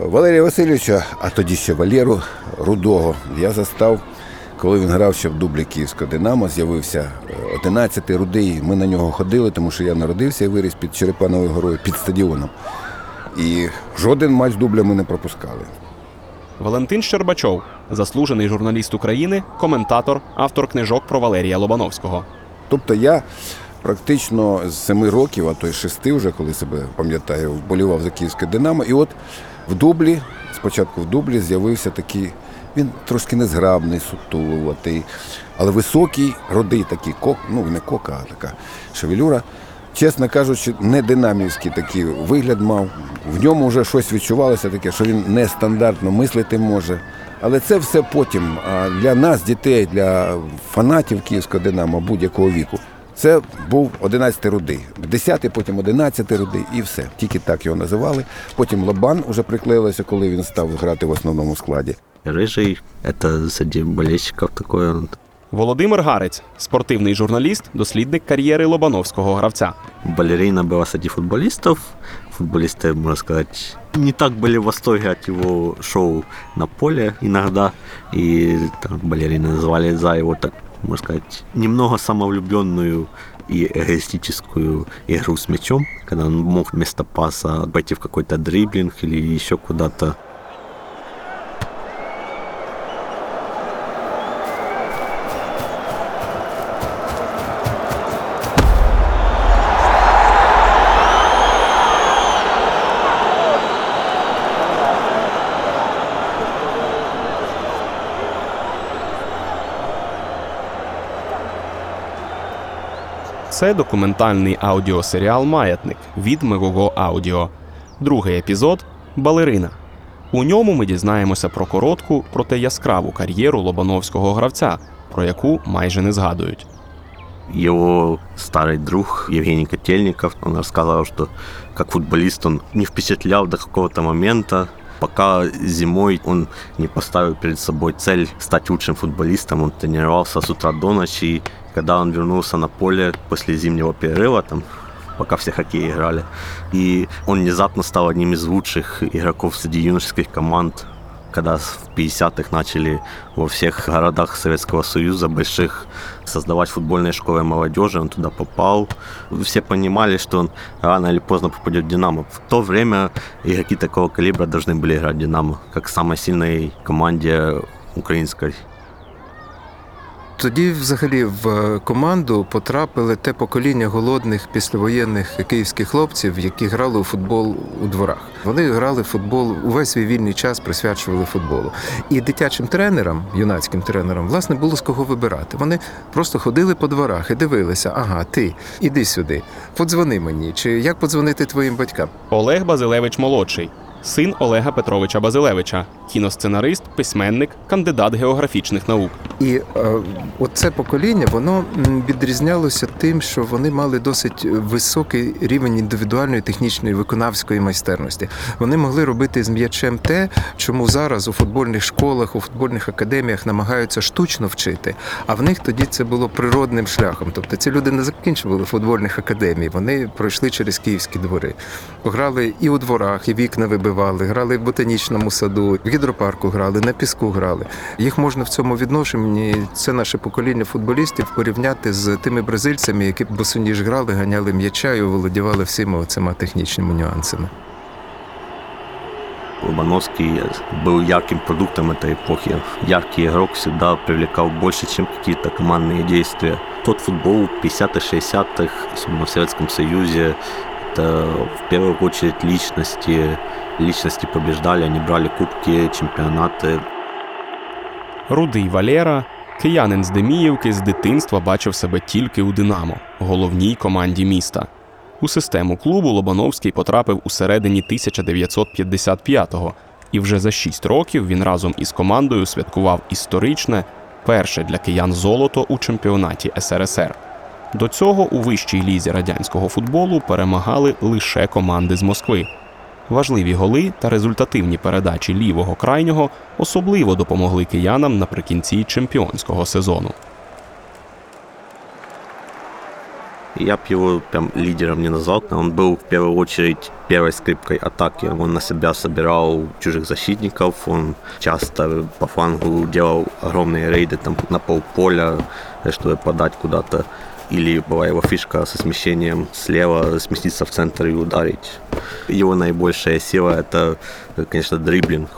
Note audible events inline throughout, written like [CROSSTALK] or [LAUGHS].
Валерія Васильовича, а тоді ще Валеру Рудого, я застав, коли він грав ще в дублі Київського Динамо, з'явився 11-й рудий. Ми на нього ходили, тому що я народився і виріс під Черепановою горою, під стадіоном. І жоден матч дубля ми не пропускали. Валентин Щербачов, заслужений журналіст України, коментатор, автор книжок про Валерія Лобановського. Тобто я практично з семи років, а то й шести вже, коли себе пам'ятаю, вболівав за київське Динамо. І от в дублі, спочатку в дублі, з'явився такий, він трошки незграбний, сутулуватий, але високий, родий такий кок, ну не кока, а така шевелюра. Чесно кажучи, не динамівський такий вигляд мав. В ньому вже щось відчувалося таке, що він нестандартно мислити може. Але це все потім. А для нас, дітей, для фанатів Київського Динамо будь-якого віку, це був 11 рудий. 10, потім 11 рудий і все. Тільки так його називали. Потім Лобан вже приклеїлося, коли він став грати в основному складі. Рыжий – это среди болельщиков такой он Володимир Гарець, спортивний журналіст, дослідник кар'єри Лобановського гравця. балерина была среди футболистов. Футболисты, можно сказать, не так были в восторге от его шоу на поле иногда. И там, балерины называли за его, так, можно сказать, немного самовлюбленную и эгоистическую игру с мячом, когда он мог вместо паса пойти в какой-то дриблинг или еще куда-то. Це документальний аудіосеріал Маятник від Мегого Аудіо. Другий епізод Балерина. У ньому ми дізнаємося про коротку, проте яскраву кар'єру лобановського гравця, про яку майже не згадують. Его старый друг Евгений Котельников, он рассказывал, что как футболист не впечатлял до какого-то момента, пока зимой он не поставил перед собой цель стать лучшим футболистом. Он тренировался с утра до ночи. И когда он вернулся на поле после зимнего перерыва, там, пока все хоккей играли, и он внезапно стал одним из лучших игроков среди юношеских команд когда в 50-х начали во всех городах Советского Союза больших создавать футбольные школы молодежи, он туда попал. Все понимали, что он рано или поздно попадет в Динамо. В то время игроки такого калибра должны были играть в Динамо, как в самой сильной команде украинской. Тоді, взагалі, в команду потрапили те покоління голодних післявоєнних київських хлопців, які грали у футбол у дворах. Вони грали в футбол увесь свій вільний час, присвячували футболу. І дитячим тренерам, юнацьким тренерам, власне, було з кого вибирати. Вони просто ходили по дворах і дивилися: ага, ти іди сюди, подзвони мені, чи як подзвонити твоїм батькам. Олег Базилевич молодший, син Олега Петровича Базилевича, кіносценарист, письменник, кандидат географічних наук. І е, оце покоління воно відрізнялося тим, що вони мали досить високий рівень індивідуальної технічної виконавської майстерності. Вони могли робити з м'ячем те, чому зараз у футбольних школах, у футбольних академіях намагаються штучно вчити. А в них тоді це було природним шляхом. Тобто ці люди не закінчували футбольних академій, вони пройшли через київські двори. Грали і у дворах, і вікна вибивали, грали в ботанічному саду, в гідропарку грали, на піску грали. Їх можна в цьому відношенні, це наше покоління футболістів, порівняти з тими бразильцями, які босоніж грали, ганяли м'яча і володівали всіма оцима технічними нюансами. Лобановский был ярким продуктом этой эпохи. Яркий игрок всегда привлекал больше, чем какие-то командные действия. Тот футбол 50-х, 60-х, особенно в Советском Союзе, это в первую очередь личности. Личности побеждали, они брали кубки, чемпионаты. Рудий Валера, киянин з Деміївки, з дитинства бачив себе тільки у Динамо, головній команді міста. У систему клубу Лобановський потрапив у середині 1955-го, і вже за шість років він разом із командою святкував історичне перше для киян золото у чемпіонаті СРСР. До цього у вищій лізі радянського футболу перемагали лише команди з Москви. Важливі голи та результативні передачі лівого крайнього особливо допомогли киянам наприкінці чемпіонського сезону. Я бы его прям лидером не назвал. Он был в первую очередь первой скрипкой атаки. Он на себя собирал чужих защитников. Он часто по флангу делал огромные рейды там, на полполя, э, чтобы подать куда-то. Или была его фишка со смещением слева, сместиться в центр и ударить. Его наибольшая сила – это, э, конечно, дриблинг.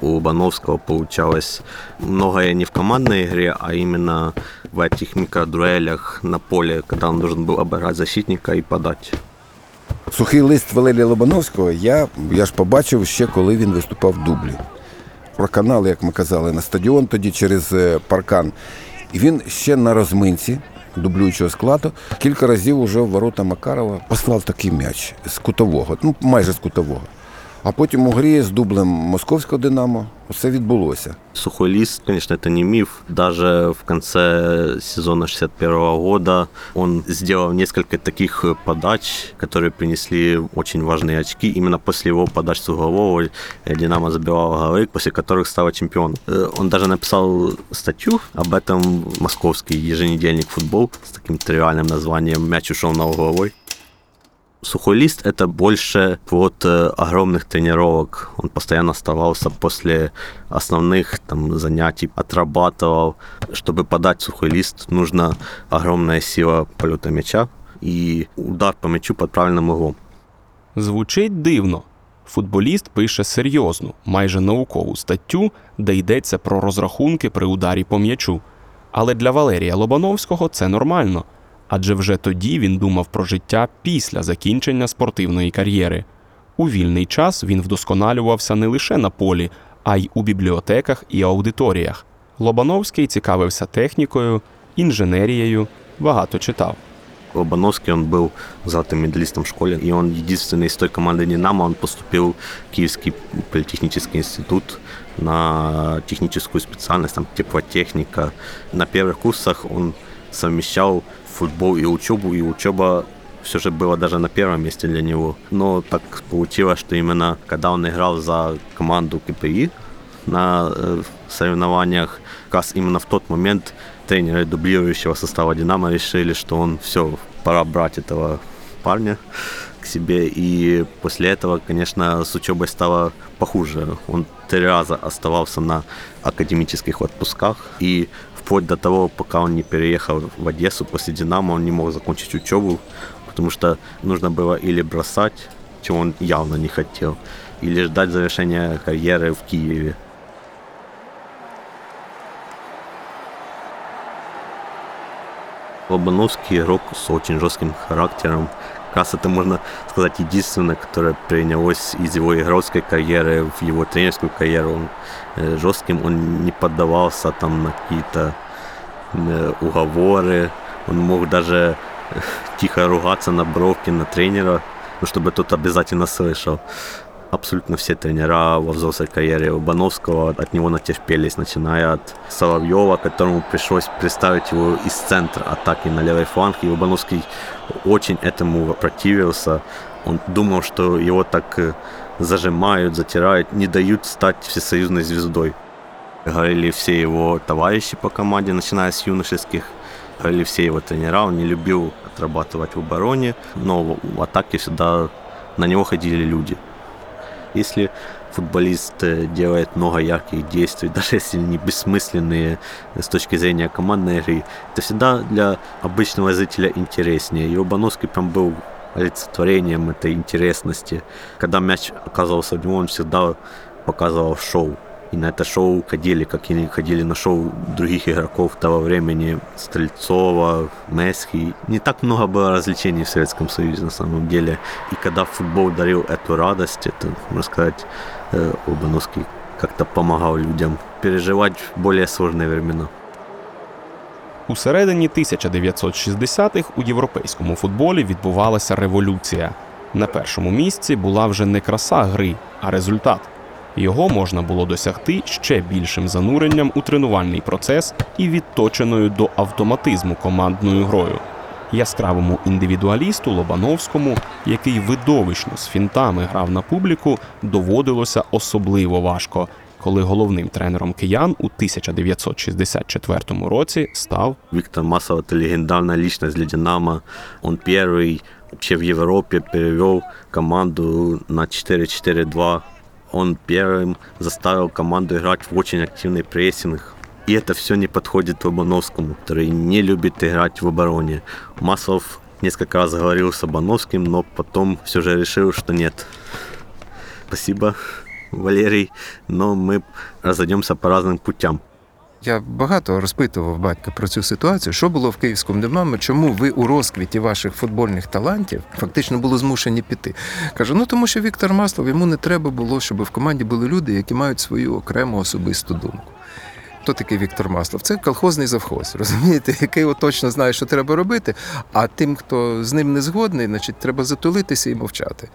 У Лобановского получалось многое не в командной игре, а именно в этих микродуэлях на поле, когда он должен был обыграть защитника и подать. Сухий лист Валерія Лобановського я, я ж побачив ще коли він виступав в дублі. Про канал, як ми казали, на стадіон тоді через е, паркан. І він ще на розминці дублюючого складу кілька разів уже в ворота Макарова послав такий м'яч з кутового, ну майже з кутового. А потім у грі з дублем московського Динамо все відбулося. Сухой лист, конечно, это не миф. Даже в конце сезона 61 года он сделал несколько таких э, подач, которые принесли очень важные очки. Именно после его подач с углового э, Динамо забивал голы, после которых стал чемпионом. Э, Он даже написал статью об этом в московский еженедельник «Футбол» с таким тривиальным названием «Мяч ушел на угловой». Сухой лист это больше вот э, огромных тренировок. Он постоянно оставался после основных там занятий, отрабатывал. Чтобы подать сухой лист, нужна огромная сила полета мяча и удар по мячу под правильным углом. Звучить дивно. Футболіст пише серйозну, майже наукову статтю, де йдеться про розрахунки при ударі по м'ячу. Але для Валерія Лобановського це нормально, адже вже тоді він думав про життя після закінчення спортивної кар'єри. У вільний час він вдосконалювався не лише на полі, а й у бібліотеках і аудиторіях. Лобановський цікавився технікою, інженерією, багато читав. Лобановский, он был золотым медалистом в школе, и он единственный из той команды «Динамо», он поступил в Киевский политехнический институт на техническую специальность, там теплотехника. На первых курсах он совмещал футбол и учебу, и учеба все же была даже на первом месте для него. Но так получилось, что именно когда он играл за команду КПИ на э, соревнованиях, как раз именно в тот момент тренеры дублирующего состава «Динамо» решили, что он все, пора брать этого парня к себе. И после этого, конечно, с учебой стало похуже. Он три раза оставался на академических отпусках. И вплоть до того, пока он не переехал в Одессу после «Динамо», он не мог закончить учебу, потому что нужно было или бросать, чего он явно не хотел, или ждать завершения карьеры в Киеве. Лобановский игрок с очень жестким характером. Как раз это, можно сказать, единственное, которое принялось из его игровской карьеры в его тренерскую карьеру. Он э, жестким, он не поддавался там на какие-то э, уговоры. Он мог даже э, [LAUGHS] тихо ругаться на бровке на тренера, ну, чтобы тот обязательно слышал. Абсолютно все тренера во взрослой карьере Лобановского от него натерпелись, начиная от Соловьева, которому пришлось представить его из центра атаки на левый фланг. И Лобановский очень этому противился. Он думал, что его так э, зажимают, затирают, не дают стать всесоюзной звездой. Говорили все его товарищи по команде, начиная с юношеских. Говорили все его тренера. Он не любил отрабатывать в обороне, но в атаке всегда на него ходили люди. Если футболист э, делает много ярких действий, [LAUGHS] даже если они бессмысленные с точки зрения командной игры, это всегда для обычного зрителя интереснее. И Лобановский прям был олицетворением этой интересности. Когда мяч оказывался у него, он всегда показывал шоу. И на это шоу ходили, как и ходили на шоу других игроков того времени. Стрельцова, Месхи. Не так много было развлечений в Советском Союзе на самом деле. И когда футбол дарил эту радость, это, можно сказать, э, Лобановский как-то помогал людям переживать более сложные времена. У середині 1960-х у європейському футболі відбувалася революція. На першому місці була вже не краса гри, а результат. Його можна було досягти ще більшим зануренням у тренувальний процес і відточеною до автоматизму командною грою. Яскравому індивідуалісту Лобановському, який видовищно з фінтами грав на публіку, доводилося особливо важко. коли головним тренером киян у 1964 році став Виктор Маслов – это легендарная личность для «Динамо». Он первый вообще в Европе перевел команду на 4-4-2. Он первым заставил команду играть в очень активный прессинг. И это все не подходит Лобановскому, который не любит играть в обороне. Маслов несколько раз говорил с Лобановским, но потом все же решил, что нет. Спасибо, Валерий, но мы разойдемся по разным путям. Я багато розпитував батька про цю ситуацію. Що було в київському Динамо? Чому ви у розквіті ваших футбольних талантів фактично були змушені піти? Кажу, ну тому що Віктор Маслов йому не треба було, щоб в команді були люди, які мають свою окрему особисту думку. Хто такий Віктор Маслов? Це колхозний завхоз, розумієте, [LAUGHS] який точно знає, що треба робити. А тим, хто з ним не згодний, значить, треба затулитися і мовчати.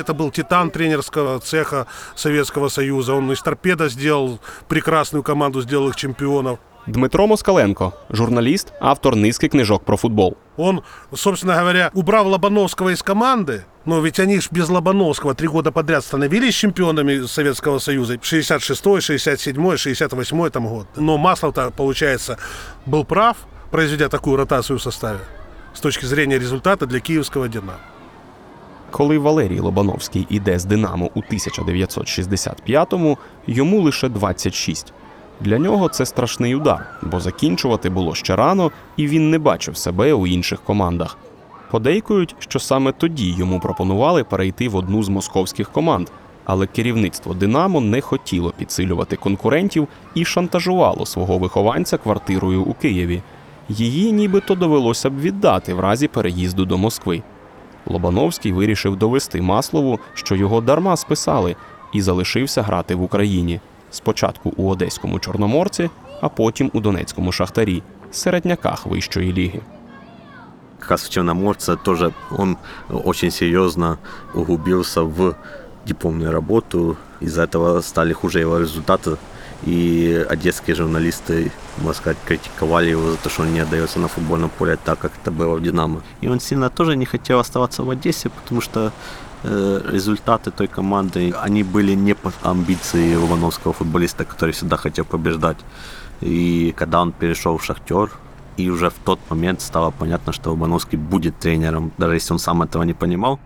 Это был титан тренерского цеха Советского Союза. Он из торпеда сделал прекрасную команду, сделал их чемпионов. Дмитро Москаленко, журналіст, автор низки книжок про футбол. Он, собственно говоря, убрал Лобановского из команды, но ведь они ж без Лобановского три года подряд становились чемпионами Советского Союза. 66-й, 67-й, 68-й там год. Но Маслов-то, получается, был прав, произведя такую ротацию в составе с точки зрения результата для киевского «Динамо». Коли Валерій Лобановський іде з Динамо у 1965-му, йому лише 26. Для нього це страшний удар, бо закінчувати було ще рано, і він не бачив себе у інших командах. Подейкують, що саме тоді йому пропонували перейти в одну з московських команд, але керівництво Динамо не хотіло підсилювати конкурентів і шантажувало свого вихованця квартирою у Києві. Її нібито довелося б віддати в разі переїзду до Москви. Лобановський вирішив довести Маслову, що його дарма списали, і залишився грати в Україні. Спочатку у одеському чорноморці, а потім у донецькому шахтарі, середняках вищої ліги. в Черноморце тоже он очень серьезно углубился в дипломную работу. Из-за этого стали хуже его результаты. И одесские журналисты, можно сказать, критиковали его за то, что он не отдается на футбольном поле так, как это было в «Динамо». И он сильно тоже не хотел оставаться в Одессе, потому что э, результаты той команды, они были не по амбиции Лобановского футболиста, который всегда хотел побеждать. И когда он перешел в «Шахтер», и уже в тот момент стало понятно, что Лобановский будет тренером, даже если он сам этого не понимал.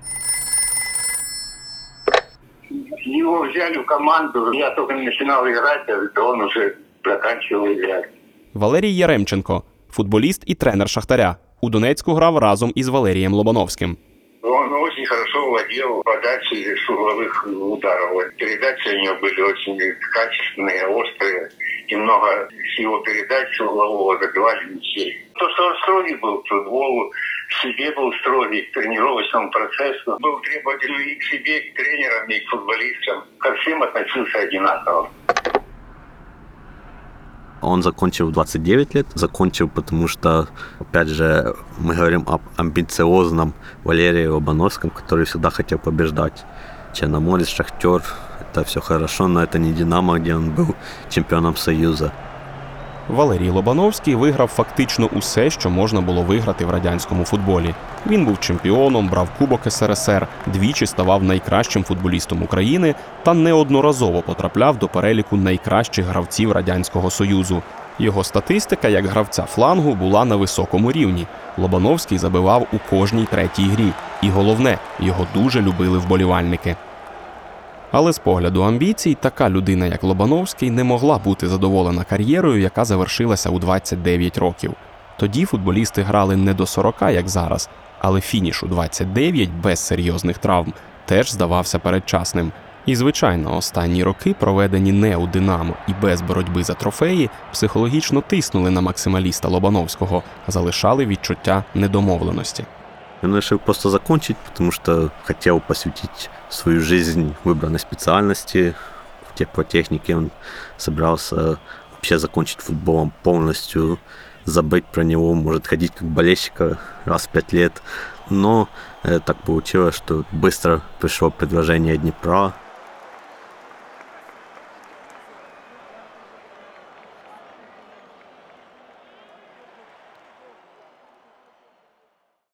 взяли в команду, я только начинал играть, а он уже заканчивал играть. Валерій Яремченко, футболіст і тренер Шахтаря. У Донецьку грав разом із Валерієм Лобановським. Он очень хорошо владел подачей с угловых ударов. Вот Передачи у него были очень качественные, острые. И много с его передач углового забивали мячей. То, что он строгий был к футболу, к себе был строгий, к тренировочному процессу. Был требовательный и к себе, и к тренерам, и к футболистам. Ко всем относился одинаково. Он закончил в 29 лет, закончил, потому что, опять же, мы говорим об амбициозном Валерии Лобановском, который всегда хотел побеждать. Черноморец, Шахтер, это все хорошо, но это не Динамо, где он был чемпионом Союза. Валерій Лобановський виграв фактично усе, що можна було виграти в радянському футболі. Він був чемпіоном, брав Кубок СРСР, двічі ставав найкращим футболістом України та неодноразово потрапляв до переліку найкращих гравців радянського союзу. Його статистика як гравця флангу була на високому рівні. Лобановський забивав у кожній третій грі. І головне, його дуже любили вболівальники. Але з погляду амбіцій, така людина, як Лобановський, не могла бути задоволена кар'єрою, яка завершилася у 29 років. Тоді футболісти грали не до 40, як зараз, але фініш у 29 без серйозних травм теж здавався передчасним. І, звичайно, останні роки, проведені не у Динамо і без боротьби за трофеї, психологічно тиснули на максималіста Лобановського, залишали відчуття недомовленості. Он решил просто закончить, потому что хотел посвятить свою жизнь выбранной специальности. В теплотехнике он собирался вообще закончить футболом полностью, забыть про него, может ходить как болельщика раз в пять лет. Но э, так получилось, что быстро пришло предложение Днепра,